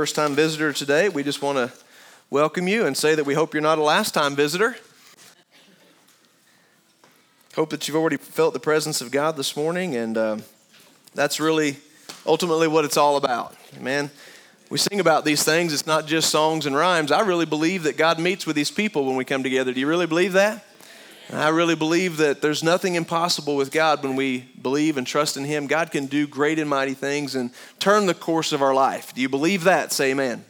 first time visitor today, we just want to welcome you and say that we hope you're not a last time visitor. Hope that you've already felt the presence of God this morning, and uh, that's really ultimately what it's all about. Man, we sing about these things, it's not just songs and rhymes. I really believe that God meets with these people when we come together. Do you really believe that? And I really believe that there's nothing impossible with God when we believe and trust in Him. God can do great and mighty things and turn the course of our life. Do you believe that? Say amen.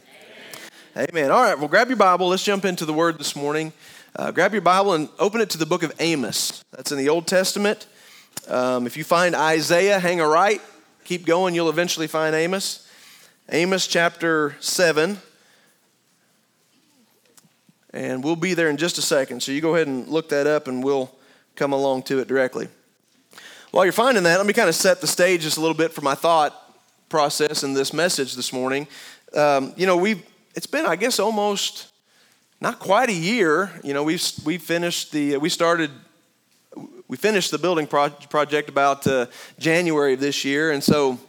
Amen. amen. All right, well, grab your Bible. Let's jump into the Word this morning. Uh, grab your Bible and open it to the book of Amos. That's in the Old Testament. Um, if you find Isaiah, hang a right. Keep going, you'll eventually find Amos. Amos chapter 7. And we'll be there in just a second. So you go ahead and look that up and we'll come along to it directly. While you're finding that, let me kind of set the stage just a little bit for my thought process in this message this morning. Um, you know, we've, it's been, I guess, almost not quite a year. You know, we've, we finished the, we started, we finished the building pro- project about uh, January of this year. And so,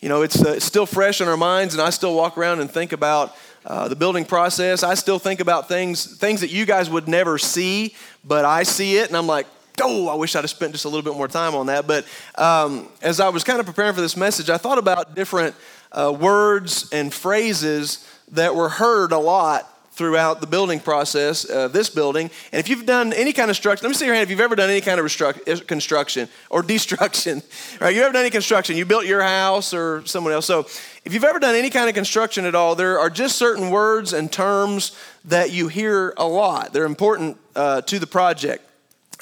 you know, it's, uh, it's still fresh in our minds, and I still walk around and think about uh, the building process. I still think about things, things that you guys would never see, but I see it, and I'm like, oh, I wish I'd have spent just a little bit more time on that. But um, as I was kind of preparing for this message, I thought about different uh, words and phrases that were heard a lot throughout the building process of this building. And if you've done any kind of structure, let me see your hand if you've ever done any kind of construction or destruction, right? You've ever done any construction, you built your house or someone else. So if you've ever done any kind of construction at all, there are just certain words and terms that you hear a lot. They're important uh, to the project.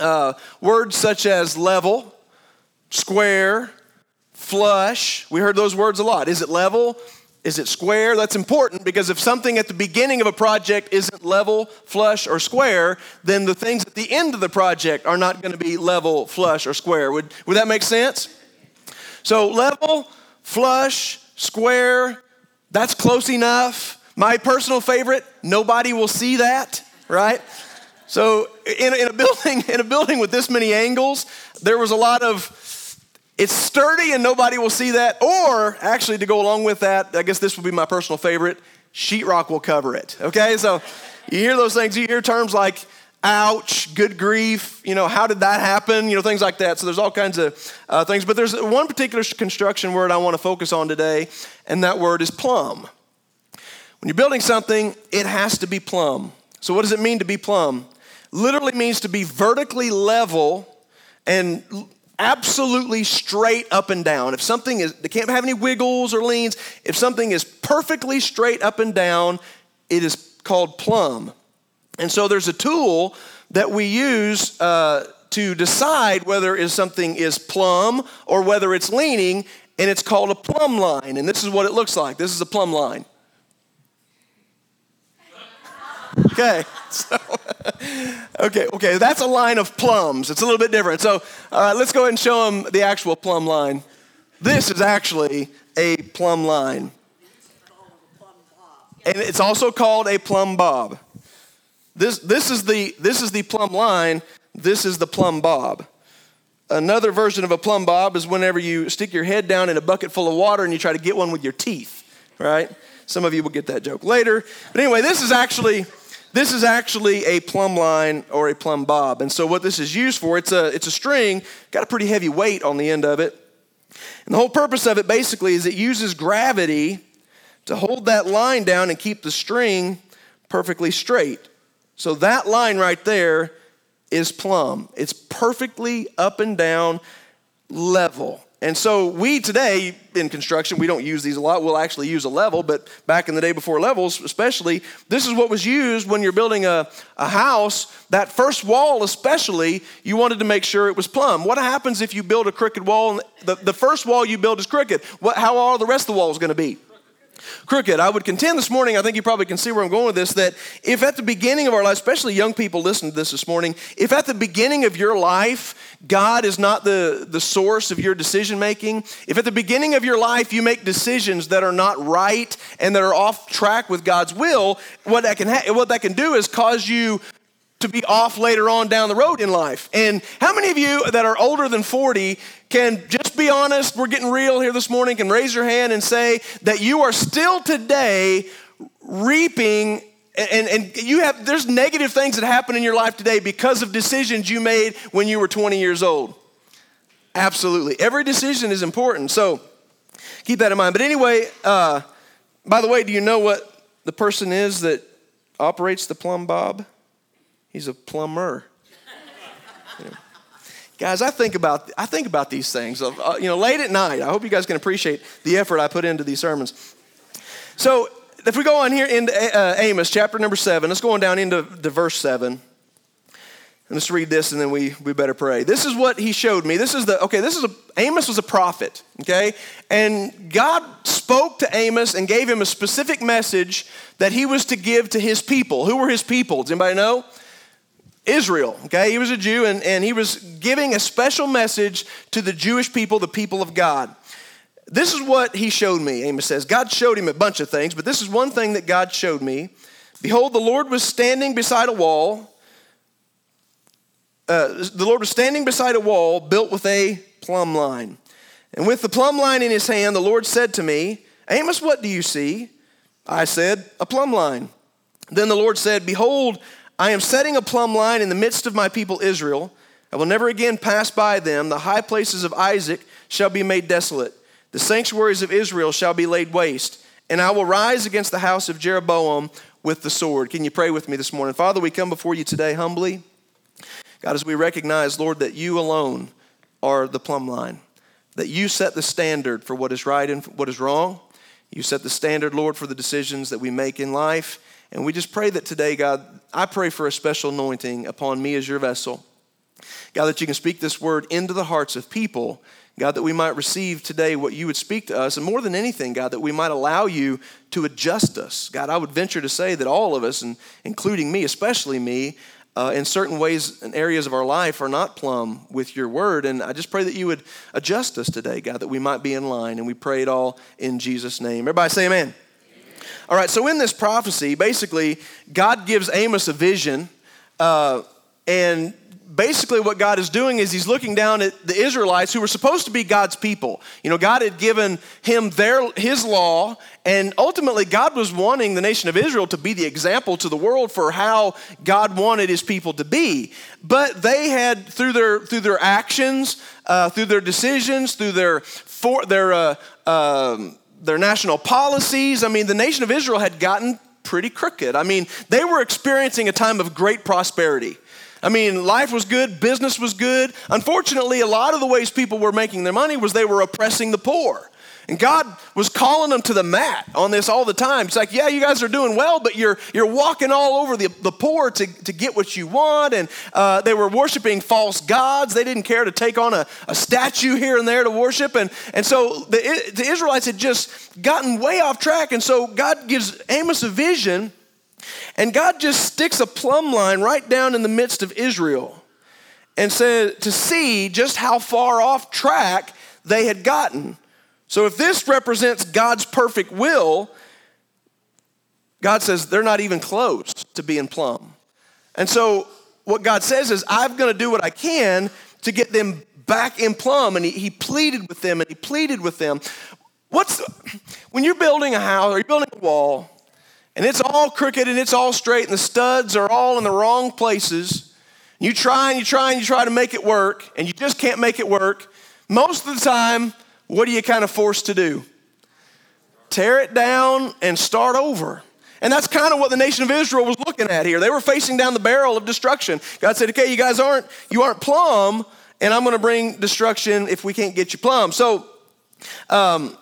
Uh, words such as level, square, flush. We heard those words a lot. Is it level? Is it square? That's important because if something at the beginning of a project isn't level, flush, or square, then the things at the end of the project are not going to be level, flush, or square. Would, would that make sense? So, level, flush, square, that's close enough. My personal favorite, nobody will see that, right? So, in, in, a building, in a building with this many angles, there was a lot of it's sturdy and nobody will see that. Or, actually, to go along with that, I guess this will be my personal favorite sheetrock will cover it. Okay, so you hear those things, you hear terms like ouch, good grief, you know, how did that happen? You know, things like that. So there's all kinds of uh, things. But there's one particular construction word I want to focus on today, and that word is plumb. When you're building something, it has to be plumb. So, what does it mean to be plumb? Literally means to be vertically level and absolutely straight up and down. If something is, they can't have any wiggles or leans. If something is perfectly straight up and down, it is called plumb. And so there's a tool that we use uh, to decide whether is something is plumb or whether it's leaning, and it's called a plumb line. And this is what it looks like. This is a plumb line. Okay, so, okay, okay, that's a line of plums. It's a little bit different. So, let's go ahead and show them the actual plumb line. This is actually a plumb line. And it's also called a plumb bob. This, this, is the, this is the plumb line, this is the plumb bob. Another version of a plumb bob is whenever you stick your head down in a bucket full of water and you try to get one with your teeth, right? Some of you will get that joke later. But anyway, this is actually this is actually a plumb line or a plumb bob. And so what this is used for, it's a, it's a string, got a pretty heavy weight on the end of it. And the whole purpose of it basically is it uses gravity to hold that line down and keep the string perfectly straight. So that line right there is plumb. It's perfectly up and down level. And so we today in construction, we don't use these a lot. We'll actually use a level, but back in the day before levels, especially, this is what was used when you're building a, a house. That first wall, especially, you wanted to make sure it was plumb. What happens if you build a crooked wall the, the first wall you build is crooked? What, how are the rest of the walls going to be? Crooked. I would contend this morning, I think you probably can see where I'm going with this, that if at the beginning of our life, especially young people listen to this this morning, if at the beginning of your life, God is not the, the source of your decision making, if at the beginning of your life you make decisions that are not right and that are off track with God's will, what that can, ha- what that can do is cause you to be off later on down the road in life. And how many of you that are older than 40 can just be honest, we're getting real here this morning, can raise your hand and say that you are still today reaping and, and you have there's negative things that happen in your life today because of decisions you made when you were 20 years old. Absolutely. Every decision is important. So keep that in mind. But anyway uh, by the way do you know what the person is that operates the plumb bob he's a plumber yeah. guys i think about i think about these things uh, you know late at night i hope you guys can appreciate the effort i put into these sermons so if we go on here into uh, Amos chapter number seven, let's go on down into the verse seven. And let's read this and then we, we better pray. This is what he showed me. This is the, okay, this is a, Amos was a prophet, okay? And God spoke to Amos and gave him a specific message that he was to give to his people. Who were his people? Does anybody know? Israel, okay? He was a Jew and, and he was giving a special message to the Jewish people, the people of God. This is what he showed me, Amos says. God showed him a bunch of things, but this is one thing that God showed me. Behold, the Lord was standing beside a wall. Uh, the Lord was standing beside a wall built with a plumb line. And with the plumb line in his hand, the Lord said to me, Amos, what do you see? I said, A plumb line. Then the Lord said, Behold, I am setting a plumb line in the midst of my people Israel. I will never again pass by them. The high places of Isaac shall be made desolate the sanctuaries of Israel shall be laid waste, and I will rise against the house of Jeroboam with the sword. Can you pray with me this morning? Father, we come before you today humbly. God, as we recognize, Lord, that you alone are the plumb line, that you set the standard for what is right and what is wrong. You set the standard, Lord, for the decisions that we make in life. And we just pray that today, God, I pray for a special anointing upon me as your vessel. God, that you can speak this word into the hearts of people God, that we might receive today what you would speak to us. And more than anything, God, that we might allow you to adjust us. God, I would venture to say that all of us, and including me, especially me, uh, in certain ways and areas of our life are not plumb with your word. And I just pray that you would adjust us today, God, that we might be in line. And we pray it all in Jesus' name. Everybody say amen. All right, so in this prophecy, basically, God gives Amos a vision. Uh, and basically what God is doing is he's looking down at the Israelites who were supposed to be God's people. You know, God had given him their his law and ultimately God was wanting the nation of Israel to be the example to the world for how God wanted his people to be. But they had through their through their actions, uh, through their decisions, through their for their uh, um, their national policies, I mean the nation of Israel had gotten pretty crooked. I mean, they were experiencing a time of great prosperity. I mean, life was good, business was good. Unfortunately, a lot of the ways people were making their money was they were oppressing the poor. And God was calling them to the mat on this all the time. It's like, yeah, you guys are doing well, but you're, you're walking all over the, the poor to, to get what you want. And uh, they were worshiping false gods. They didn't care to take on a, a statue here and there to worship. And, and so the, the Israelites had just gotten way off track. And so God gives Amos a vision and God just sticks a plumb line right down in the midst of Israel and said to see just how far off track they had gotten. So if this represents God's perfect will, God says they're not even close to being plumb. And so what God says is, I'm going to do what I can to get them back in plumb. And he, he pleaded with them and he pleaded with them. What's when you're building a house or you're building a wall, and it's all crooked and it's all straight and the studs are all in the wrong places. You try and you try and you try to make it work and you just can't make it work. Most of the time, what are you kind of forced to do? Tear it down and start over. And that's kind of what the nation of Israel was looking at here. They were facing down the barrel of destruction. God said, "Okay, you guys aren't you aren't plumb, and I'm going to bring destruction if we can't get you plumb." So, um,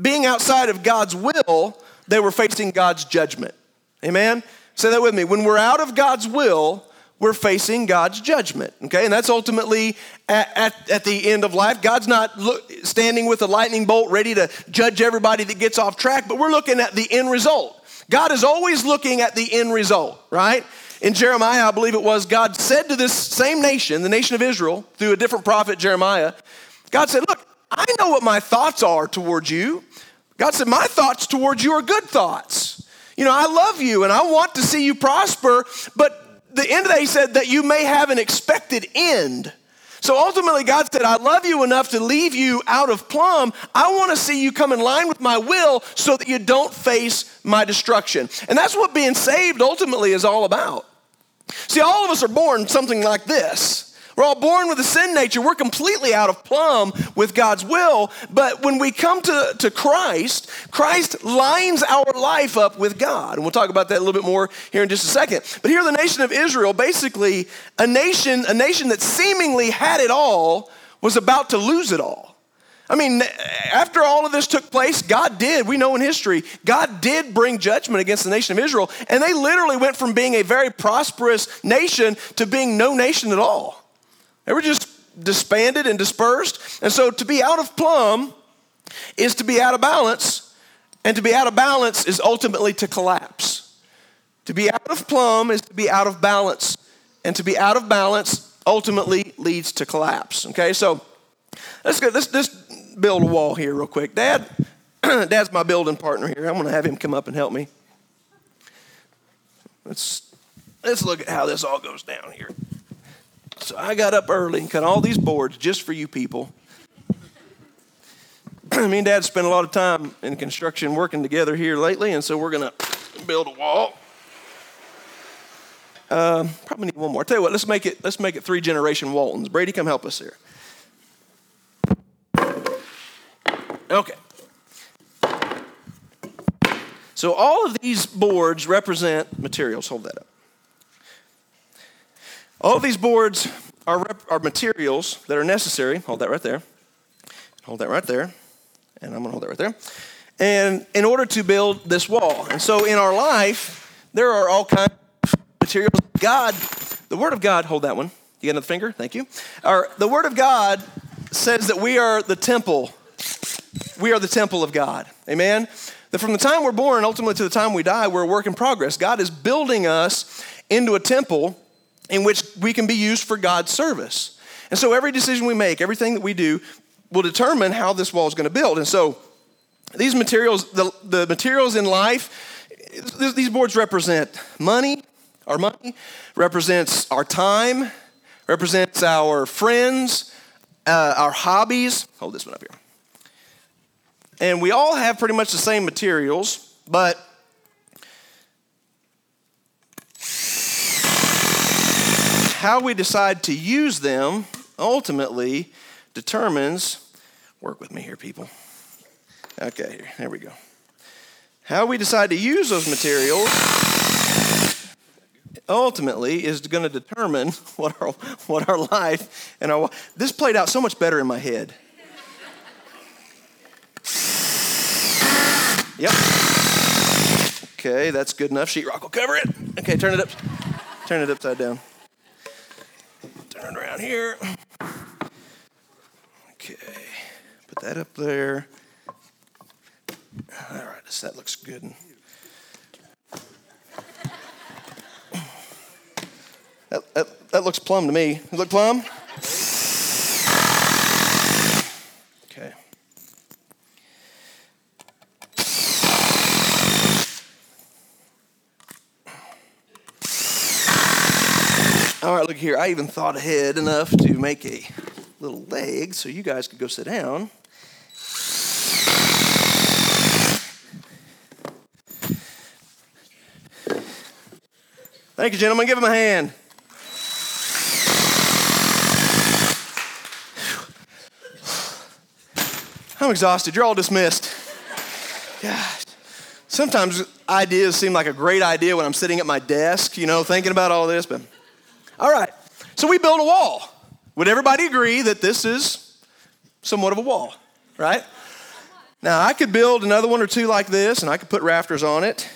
being outside of God's will they were facing God's judgment. Amen? Say that with me. When we're out of God's will, we're facing God's judgment. Okay? And that's ultimately at, at, at the end of life. God's not look, standing with a lightning bolt ready to judge everybody that gets off track, but we're looking at the end result. God is always looking at the end result, right? In Jeremiah, I believe it was, God said to this same nation, the nation of Israel, through a different prophet, Jeremiah, God said, Look, I know what my thoughts are towards you. God said, My thoughts towards you are good thoughts. You know, I love you and I want to see you prosper, but the end of that, he said, that you may have an expected end. So ultimately, God said, I love you enough to leave you out of plumb. I want to see you come in line with my will so that you don't face my destruction. And that's what being saved ultimately is all about. See, all of us are born something like this. We're all born with a sin nature. We're completely out of plumb with God's will. But when we come to, to Christ, Christ lines our life up with God. And we'll talk about that a little bit more here in just a second. But here, the nation of Israel, basically a nation, a nation that seemingly had it all, was about to lose it all. I mean, after all of this took place, God did, we know in history, God did bring judgment against the nation of Israel, and they literally went from being a very prosperous nation to being no nation at all. They were just disbanded and dispersed. And so to be out of plumb is to be out of balance, and to be out of balance is ultimately to collapse. To be out of plumb is to be out of balance, and to be out of balance ultimately leads to collapse. Okay, so let's go. Let's, let's build a wall here real quick. Dad, Dad's my building partner here. I'm going to have him come up and help me. Let's let's look at how this all goes down here. So I got up early and cut all these boards just for you people. Me and Dad spent a lot of time in construction working together here lately, and so we're going to build a wall. Um, probably need one more. I tell you what, let's make it let's make it three generation Waltons. Brady, come help us here. Okay. So all of these boards represent materials. Hold that up. All these boards are, rep- are materials that are necessary. Hold that right there. Hold that right there. And I'm going to hold that right there. And in order to build this wall. And so in our life, there are all kinds of materials. God, the Word of God, hold that one. You got another finger? Thank you. Our, the Word of God says that we are the temple. We are the temple of God. Amen? That from the time we're born, ultimately to the time we die, we're a work in progress. God is building us into a temple in which we can be used for God's service. And so every decision we make, everything that we do, will determine how this wall is going to build. And so these materials, the, the materials in life, these boards represent money, our money, represents our time, represents our friends, uh, our hobbies. Hold this one up here. And we all have pretty much the same materials, but how we decide to use them ultimately determines, work with me here, people. Okay, here, we go. How we decide to use those materials ultimately is going to determine what our, what our life and our this played out so much better in my head. Yep. Okay that's good enough. Sheetrock will cover it. Okay turn it up turn it upside down Turn around here. Okay, put that up there. All right, that looks good. That, that, that looks plumb to me. Look plumb? Look here. I even thought ahead enough to make a little leg so you guys could go sit down. Thank you, gentlemen. Give him a hand. I'm exhausted. You're all dismissed. Gosh. Sometimes ideas seem like a great idea when I'm sitting at my desk, you know, thinking about all this, but all right. So we build a wall. Would everybody agree that this is somewhat of a wall, right? Now, I could build another one or two like this, and I could put rafters on it,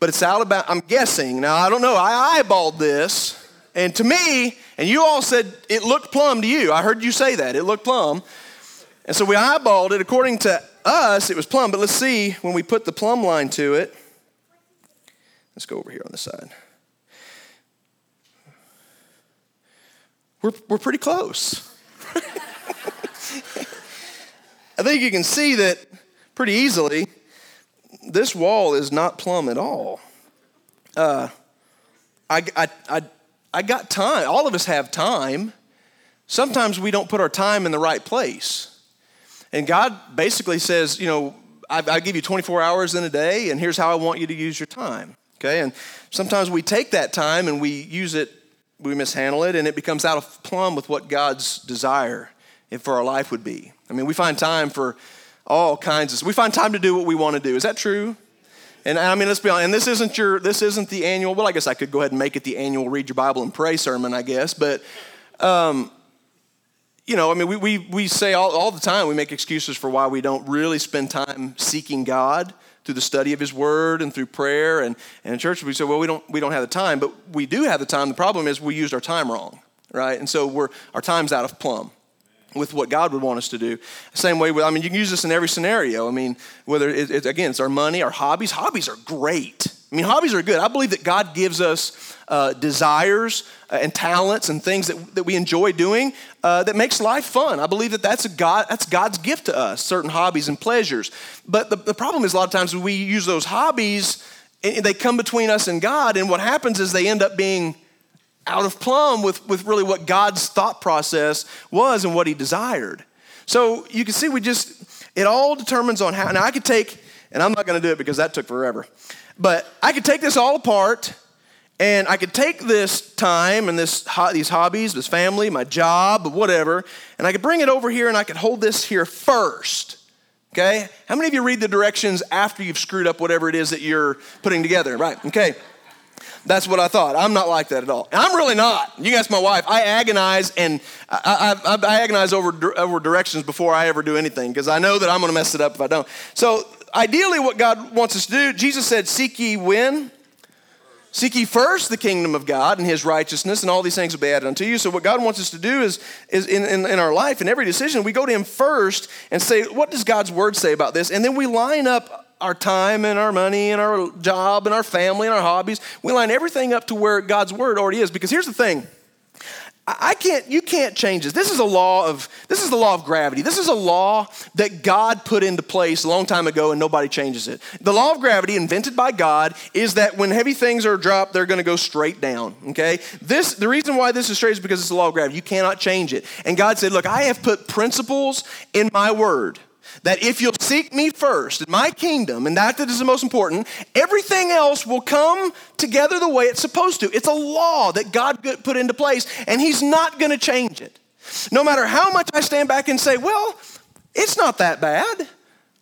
but it's out about, I'm guessing. Now, I don't know. I eyeballed this, and to me, and you all said it looked plumb to you. I heard you say that. It looked plumb. And so we eyeballed it. According to us, it was plumb, but let's see when we put the plumb line to it. Let's go over here on the side. We're, we're pretty close. I think you can see that pretty easily. This wall is not plumb at all. Uh, I, I, I, I got time. All of us have time. Sometimes we don't put our time in the right place. And God basically says, you know, I, I give you 24 hours in a day, and here's how I want you to use your time. Okay? And sometimes we take that time and we use it, we mishandle it, and it becomes out of plumb with what God's desire for our life would be. I mean, we find time for all kinds of we find time to do what we want to do. Is that true? And I mean, let's be honest. And this isn't your this isn't the annual. Well, I guess I could go ahead and make it the annual read your Bible and pray sermon. I guess, but um, you know, I mean, we we we say all all the time we make excuses for why we don't really spend time seeking God through the study of His Word and through prayer and and church. We say, well, we don't we don't have the time, but we do have the time. The problem is we used our time wrong, right? And so we're our time's out of plumb with what God would want us to do. Same way with, I mean, you can use this in every scenario. I mean, whether it, it, again, it's our money, our hobbies. Hobbies are great. I mean, hobbies are good. I believe that God gives us uh, desires uh, and talents and things that, that we enjoy doing uh, that makes life fun. I believe that that's, a God, that's God's gift to us, certain hobbies and pleasures. But the, the problem is a lot of times we use those hobbies, and they come between us and God, and what happens is they end up being out of plumb with, with really what God's thought process was and what he desired. So you can see we just, it all determines on how. Now I could take, and I'm not going to do it because that took forever, but I could take this all apart and I could take this time and this, these hobbies, this family, my job, whatever, and I could bring it over here and I could hold this here first. Okay? How many of you read the directions after you've screwed up whatever it is that you're putting together? Right, okay. That's what I thought. I'm not like that at all. I'm really not. You can ask my wife. I agonize and I, I, I agonize over, over directions before I ever do anything because I know that I'm going to mess it up if I don't. So, ideally, what God wants us to do, Jesus said, Seek ye when? Seek ye first the kingdom of God and his righteousness, and all these things will be added unto you. So, what God wants us to do is, is in, in, in, our life, in every decision, we go to him first and say, What does God's word say about this? And then we line up our time and our money and our job and our family and our hobbies. We line everything up to where God's word already is. Because here's the thing. I can't, you can't change this. This is a law of, this is the law of gravity. This is a law that God put into place a long time ago and nobody changes it. The law of gravity invented by God is that when heavy things are dropped, they're gonna go straight down, okay? This, the reason why this is straight is because it's the law of gravity. You cannot change it. And God said, look, I have put principles in my word that if you'll seek me first in my kingdom, and that, that is the most important, everything else will come together the way it's supposed to. It's a law that God put into place, and He's not going to change it. No matter how much I stand back and say, well, it's not that bad.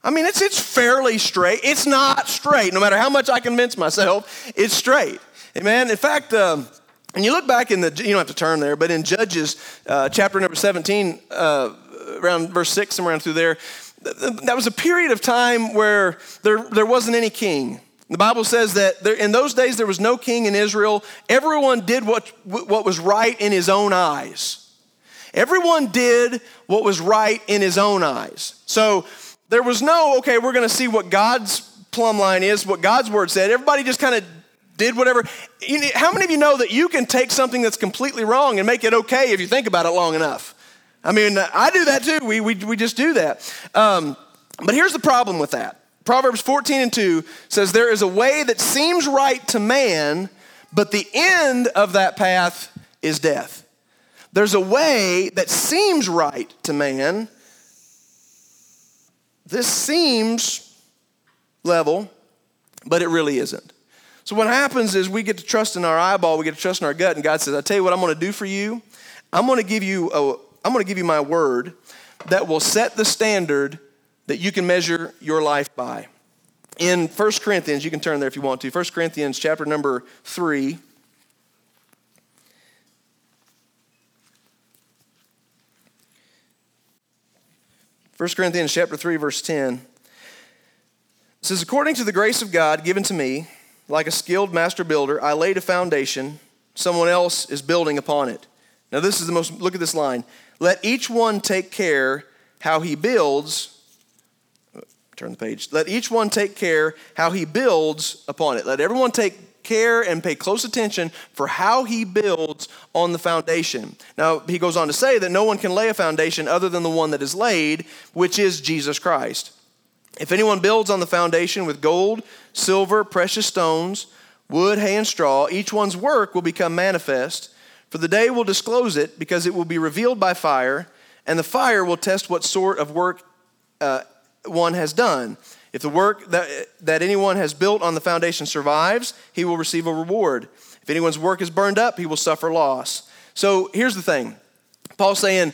I mean, it's, it's fairly straight. It's not straight. No matter how much I convince myself, it's straight. Amen. In fact, um, and you look back in the, you don't have to turn there, but in Judges uh, chapter number 17, uh, around verse 6, somewhere around through there, that was a period of time where there, there wasn't any king. The Bible says that there, in those days there was no king in Israel. Everyone did what, what was right in his own eyes. Everyone did what was right in his own eyes. So there was no, okay, we're going to see what God's plumb line is, what God's word said. Everybody just kind of did whatever. How many of you know that you can take something that's completely wrong and make it okay if you think about it long enough? I mean, I do that too. We, we, we just do that. Um, but here's the problem with that Proverbs 14 and 2 says, There is a way that seems right to man, but the end of that path is death. There's a way that seems right to man. This seems level, but it really isn't. So, what happens is we get to trust in our eyeball, we get to trust in our gut, and God says, I tell you what I'm going to do for you. I'm going to give you a, I'm going to give you my word that will set the standard that you can measure your life by. In 1 Corinthians, you can turn there if you want to. 1 Corinthians chapter number 3. First Corinthians chapter 3 verse 10 says according to the grace of God given to me like a skilled master builder I laid a foundation someone else is building upon it. Now this is the most look at this line let each one take care how he builds. Turn the page. Let each one take care how he builds upon it. Let everyone take care and pay close attention for how he builds on the foundation. Now, he goes on to say that no one can lay a foundation other than the one that is laid, which is Jesus Christ. If anyone builds on the foundation with gold, silver, precious stones, wood, hay, and straw, each one's work will become manifest For the day will disclose it, because it will be revealed by fire, and the fire will test what sort of work uh, one has done. If the work that, that anyone has built on the foundation survives, he will receive a reward. If anyone's work is burned up, he will suffer loss. So here's the thing Paul's saying,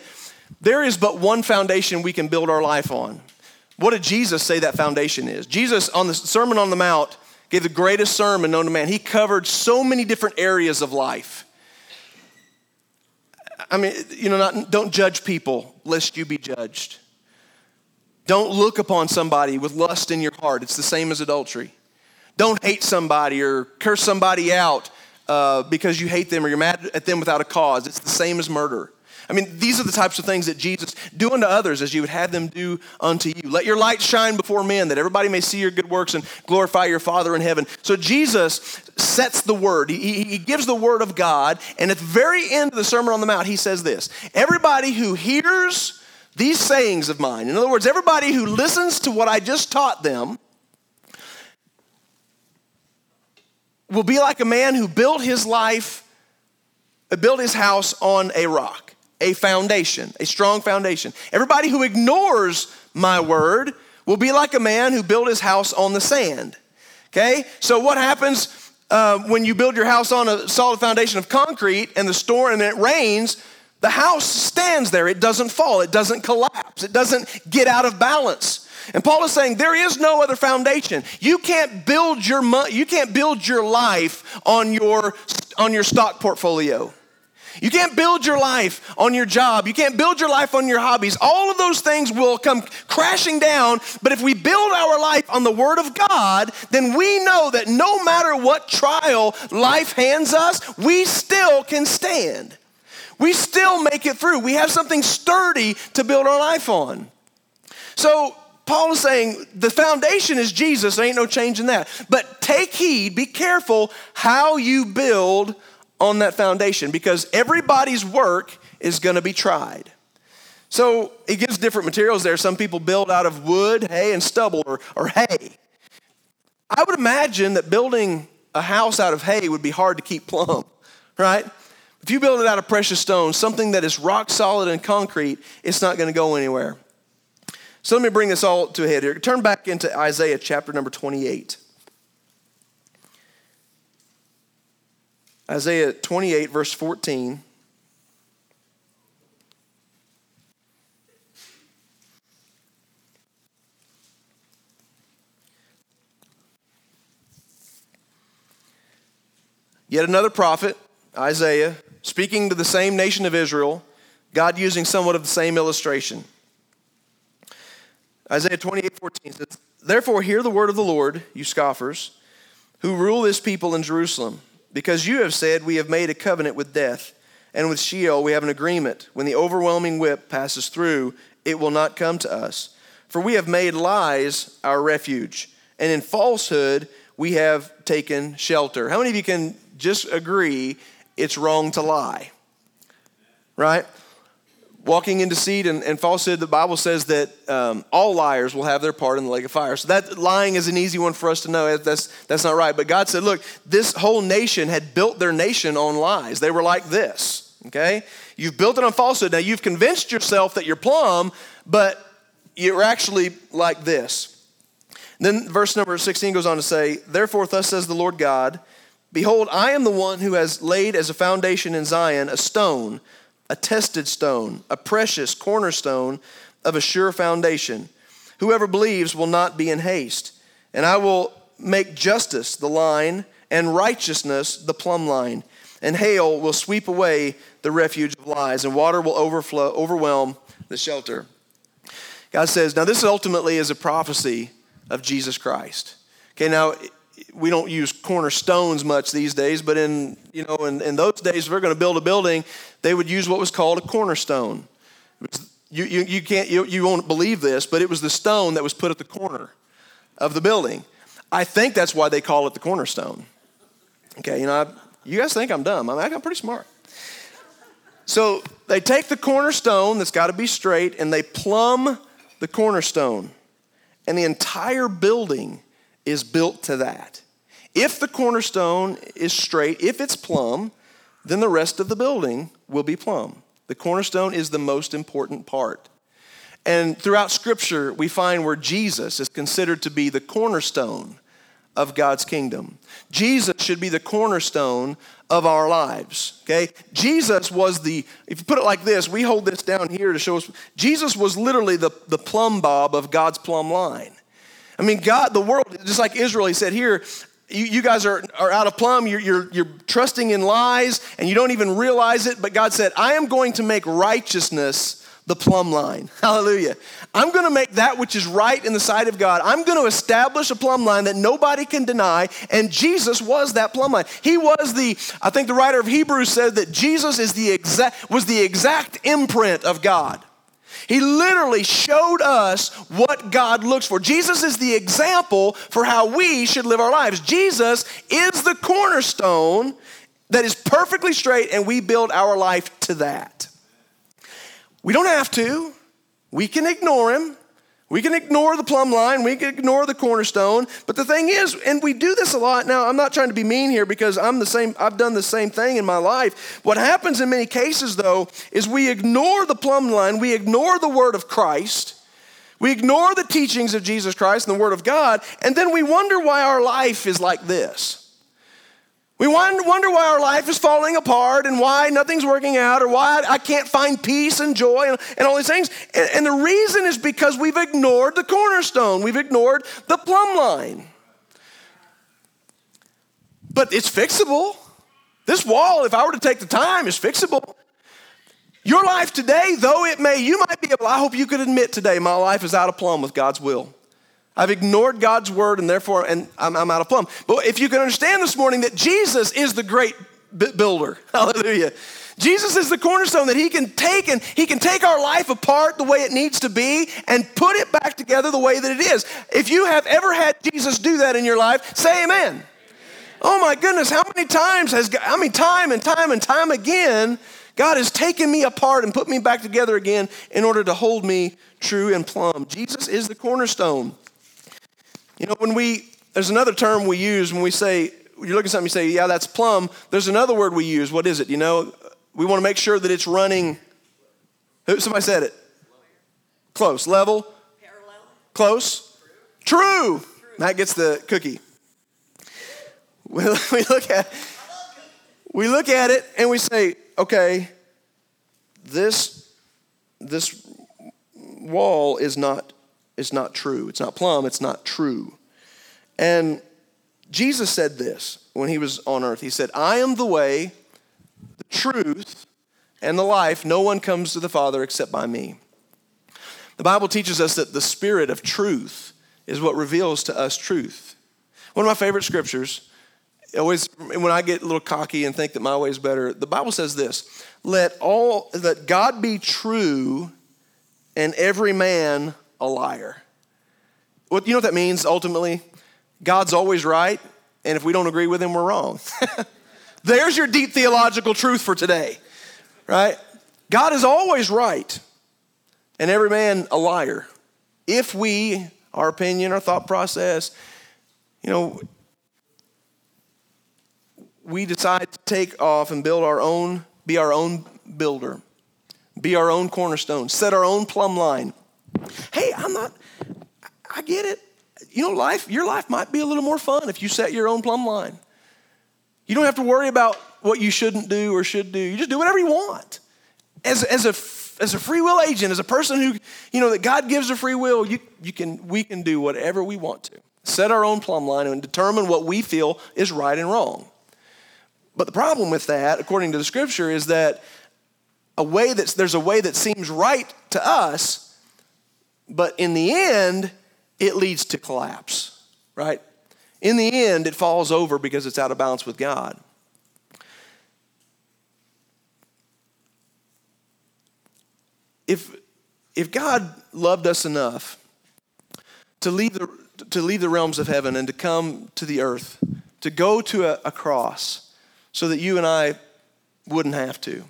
there is but one foundation we can build our life on. What did Jesus say that foundation is? Jesus, on the Sermon on the Mount, gave the greatest sermon known to man. He covered so many different areas of life. I mean, you know, not, don't judge people lest you be judged. Don't look upon somebody with lust in your heart. It's the same as adultery. Don't hate somebody or curse somebody out uh, because you hate them or you're mad at them without a cause. It's the same as murder. I mean, these are the types of things that Jesus do unto others as you would have them do unto you. Let your light shine before men that everybody may see your good works and glorify your Father in heaven. So Jesus sets the word. He, he gives the word of God, and at the very end of the Sermon on the Mount, he says this Everybody who hears these sayings of mine, in other words, everybody who listens to what I just taught them, will be like a man who built his life, built his house on a rock, a foundation, a strong foundation. Everybody who ignores my word will be like a man who built his house on the sand. Okay? So what happens uh, when you build your house on a solid foundation of concrete and the storm and it rains? The house stands there. It doesn't fall. It doesn't collapse. It doesn't get out of balance. And Paul is saying there is no other foundation. You can't build your you can't build your life on your on your stock portfolio. You can't build your life on your job. You can't build your life on your hobbies. All of those things will come crashing down. But if we build our life on the Word of God, then we know that no matter what trial life hands us, we still can stand. We still make it through. We have something sturdy to build our life on. So Paul is saying the foundation is Jesus. There ain't no change in that. But take heed, be careful how you build on that foundation because everybody's work is going to be tried. So it gives different materials there. Some people build out of wood, hay, and stubble, or, or hay. I would imagine that building a house out of hay would be hard to keep plumb, right? If you build it out of precious stone, something that is rock solid and concrete, it's not going to go anywhere. So let me bring this all to a head here. Turn back into Isaiah chapter number 28. Isaiah 28, verse 14. Yet another prophet, Isaiah, speaking to the same nation of Israel, God using somewhat of the same illustration. Isaiah 28 14 says, Therefore, hear the word of the Lord, you scoffers, who rule this people in Jerusalem, because you have said, We have made a covenant with death, and with Sheol we have an agreement. When the overwhelming whip passes through, it will not come to us. For we have made lies our refuge, and in falsehood we have taken shelter. How many of you can just agree it's wrong to lie? Right? Walking in deceit and, and falsehood, the Bible says that um, all liars will have their part in the lake of fire. So that lying is an easy one for us to know. That's, that's not right. But God said, look, this whole nation had built their nation on lies. They were like this, okay? You've built it on falsehood. Now you've convinced yourself that you're plumb, but you're actually like this. Then verse number 16 goes on to say, Therefore, thus says the Lord God, Behold, I am the one who has laid as a foundation in Zion a stone a tested stone, a precious cornerstone of a sure foundation. Whoever believes will not be in haste. And I will make justice the line and righteousness the plumb line. And hail will sweep away the refuge of lies, and water will overflow, overwhelm the shelter. God says, now this ultimately is a prophecy of Jesus Christ. Okay, now we don't use cornerstones much these days, but in you know in, in those days, if they're going to build a building, they would use what was called a cornerstone. You, you, you can't you, you won't believe this, but it was the stone that was put at the corner of the building. I think that's why they call it the cornerstone. Okay, you know, I, you guys think I'm dumb. I'm, I'm pretty smart. So they take the cornerstone that's got to be straight and they plumb the cornerstone, and the entire building is built to that. If the cornerstone is straight, if it's plumb, then the rest of the building will be plumb. The cornerstone is the most important part. And throughout Scripture, we find where Jesus is considered to be the cornerstone of God's kingdom. Jesus should be the cornerstone of our lives. Okay? Jesus was the, if you put it like this, we hold this down here to show us, Jesus was literally the, the plumb bob of God's plumb line. I mean, God, the world, just like Israel, he said, here, you, you guys are, are out of plumb, you're, you're, you're trusting in lies, and you don't even realize it. But God said, I am going to make righteousness the plumb line. Hallelujah. I'm going to make that which is right in the sight of God. I'm going to establish a plumb line that nobody can deny. And Jesus was that plumb line. He was the, I think the writer of Hebrews said that Jesus is the exact, was the exact imprint of God. He literally showed us what God looks for. Jesus is the example for how we should live our lives. Jesus is the cornerstone that is perfectly straight, and we build our life to that. We don't have to. We can ignore him. We can ignore the plumb line, we can ignore the cornerstone. But the thing is, and we do this a lot now, I'm not trying to be mean here because I'm the same, I've done the same thing in my life. What happens in many cases, though, is we ignore the plumb line, we ignore the word of Christ, we ignore the teachings of Jesus Christ and the word of God, and then we wonder why our life is like this. We wonder why our life is falling apart and why nothing's working out or why I can't find peace and joy and, and all these things. And, and the reason is because we've ignored the cornerstone, we've ignored the plumb line. But it's fixable. This wall, if I were to take the time, is fixable. Your life today, though it may, you might be able, I hope you could admit today, my life is out of plumb with God's will. I've ignored God's word and therefore and I'm, I'm out of plumb. But if you can understand this morning that Jesus is the great builder, hallelujah. Jesus is the cornerstone that he can take and he can take our life apart the way it needs to be and put it back together the way that it is. If you have ever had Jesus do that in your life, say amen. amen. Oh my goodness, how many times has I mean time and time and time again God has taken me apart and put me back together again in order to hold me true and plumb. Jesus is the cornerstone. You know, when we, there's another term we use when we say, you look at something, you say, yeah, that's plumb. There's another word we use. What is it? You know, we want to make sure that it's running. Somebody said it. Close. Level. Parallel. Close. True. True. That gets the cookie. We look at we look at it and we say, okay, this this wall is not it's not true. It's not plumb, it's not true. And Jesus said this when he was on earth. He said, I am the way, the truth, and the life. No one comes to the Father except by me. The Bible teaches us that the spirit of truth is what reveals to us truth. One of my favorite scriptures, always when I get a little cocky and think that my way is better, the Bible says this let all that God be true and every man a liar. What, you know what that means ultimately? God's always right, and if we don't agree with him, we're wrong. There's your deep theological truth for today, right? God is always right, and every man a liar. If we, our opinion, our thought process, you know, we decide to take off and build our own, be our own builder, be our own cornerstone, set our own plumb line, I'm not, I get it. You know, life, your life might be a little more fun if you set your own plumb line. You don't have to worry about what you shouldn't do or should do. You just do whatever you want. As, as, a, as a free will agent, as a person who, you know, that God gives a free will, you, you can, we can do whatever we want to. Set our own plumb line and determine what we feel is right and wrong. But the problem with that, according to the scripture, is that a way that's, there's a way that seems right to us but in the end, it leads to collapse, right? In the end, it falls over because it's out of balance with God. If, if God loved us enough to leave, the, to leave the realms of heaven and to come to the earth, to go to a, a cross so that you and I wouldn't have to,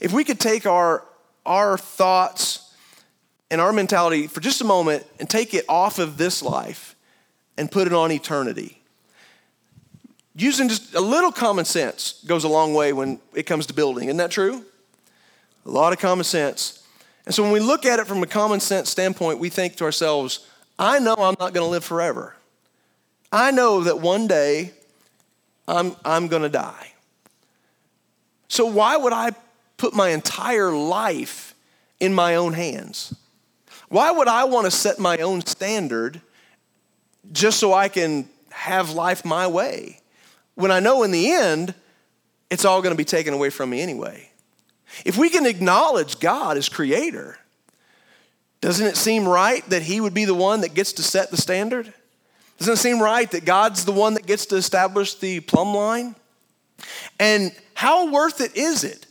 if we could take our, our thoughts, and our mentality for just a moment and take it off of this life and put it on eternity. using just a little common sense goes a long way when it comes to building. Isn't that true? A lot of common sense. And so when we look at it from a common sense standpoint, we think to ourselves, I know I'm not going to live forever. I know that one day I'm, I'm going to die. So why would I put my entire life in my own hands? Why would I want to set my own standard just so I can have life my way? When I know in the end, it's all going to be taken away from me anyway. If we can acknowledge God as creator, doesn't it seem right that He would be the one that gets to set the standard? Doesn't it seem right that God's the one that gets to establish the plumb line? And how worth it is it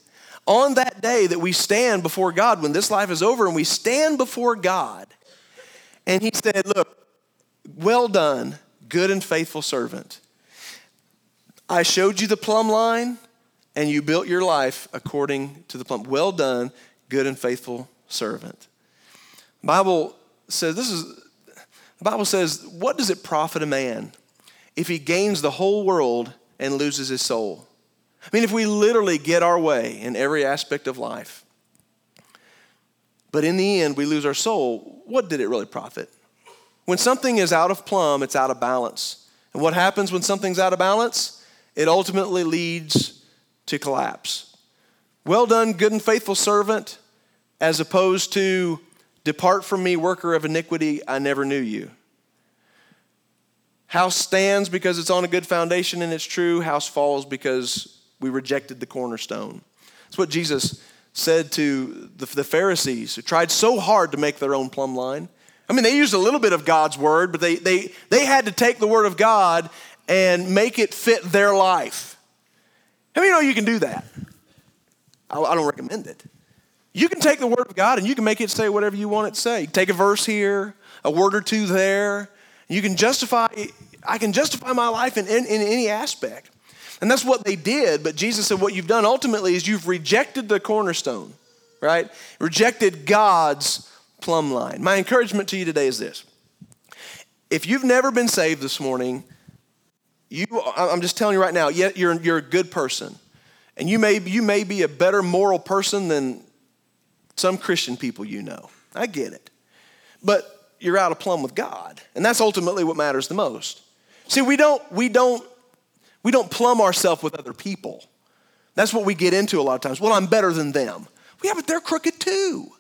on that day that we stand before God when this life is over and we stand before God and He said, Look, well done, good and faithful servant. I showed you the plumb line and you built your life according to the plumb. Well done, good and faithful servant. Bible says this is the Bible says, what does it profit a man if he gains the whole world and loses his soul? I mean, if we literally get our way in every aspect of life, but in the end we lose our soul, what did it really profit? When something is out of plumb, it's out of balance. And what happens when something's out of balance? It ultimately leads to collapse. Well done, good and faithful servant, as opposed to Depart from me, worker of iniquity, I never knew you. House stands because it's on a good foundation and it's true. House falls because we rejected the cornerstone. That's what Jesus said to the, the Pharisees who tried so hard to make their own plumb line. I mean, they used a little bit of God's word, but they, they, they had to take the word of God and make it fit their life. How many know you can do that? I, I don't recommend it. You can take the word of God and you can make it say whatever you want it to say. Take a verse here, a word or two there. You can justify, I can justify my life in, in, in any aspect. And that's what they did, but Jesus said, What you've done ultimately is you've rejected the cornerstone, right? Rejected God's plumb line. My encouragement to you today is this if you've never been saved this morning, you, I'm just telling you right now, yet you're, you're a good person. And you may, you may be a better moral person than some Christian people you know. I get it. But you're out of plumb with God. And that's ultimately what matters the most. See, we don't, we don't, we don't plumb ourselves with other people. That's what we get into a lot of times. Well, I'm better than them. Yeah, but they're crooked too.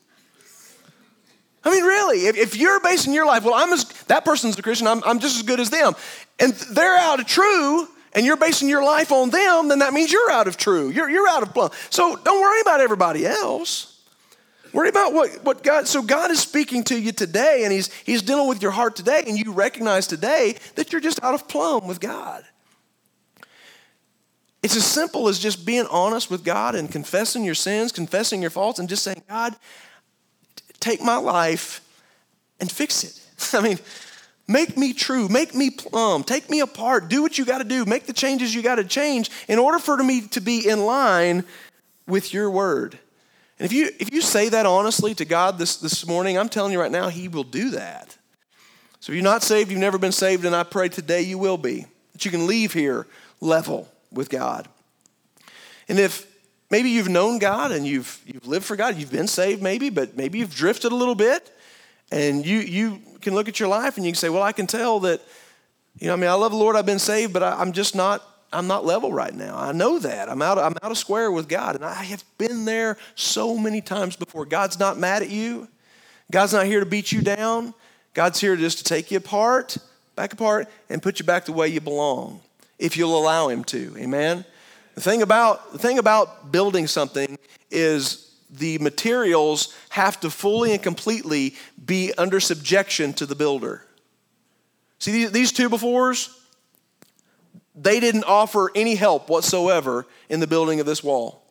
I mean, really, if, if you're basing your life, well, I'm as, that person's a Christian, I'm, I'm just as good as them, and they're out of true, and you're basing your life on them, then that means you're out of true. You're, you're out of plumb. So don't worry about everybody else. Worry about what, what God, so God is speaking to you today and he's, he's dealing with your heart today, and you recognize today that you're just out of plumb with God. It's as simple as just being honest with God and confessing your sins, confessing your faults, and just saying, God, take my life and fix it. I mean, make me true, make me plumb, take me apart, do what you got to do, make the changes you got to change in order for me to be in line with your word. And if you, if you say that honestly to God this, this morning, I'm telling you right now, He will do that. So if you're not saved, you've never been saved, and I pray today you will be, that you can leave here level with God. And if maybe you've known God and you've, you've lived for God, you've been saved maybe, but maybe you've drifted a little bit, and you, you can look at your life and you can say, Well, I can tell that, you know, I mean, I love the Lord, I've been saved, but I, I'm just not I'm not level right now. I know that. I'm out, I'm out of square with God. And I have been there so many times before. God's not mad at you. God's not here to beat you down. God's here just to take you apart, back apart, and put you back the way you belong, if you'll allow Him to. Amen? The thing about, the thing about building something is the materials have to fully and completely be under subjection to the builder. See, these, two-by-fours, they didn't offer any help whatsoever in the building of this wall.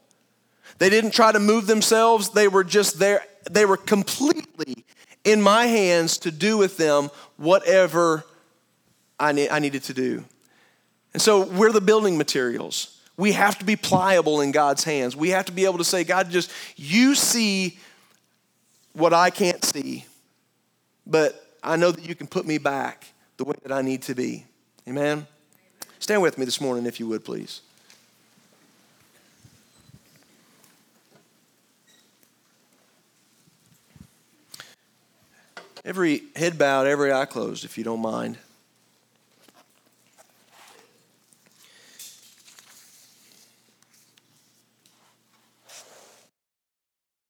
They didn't try to move themselves, they were just there. They were completely in my hands to do with them whatever I, ne- I needed to do. And so we're the building materials. We have to be pliable in God's hands. We have to be able to say, God, just you see what I can't see, but I know that you can put me back the way that I need to be. Amen. Stand with me this morning, if you would, please. Every head bowed, every eye closed, if you don't mind.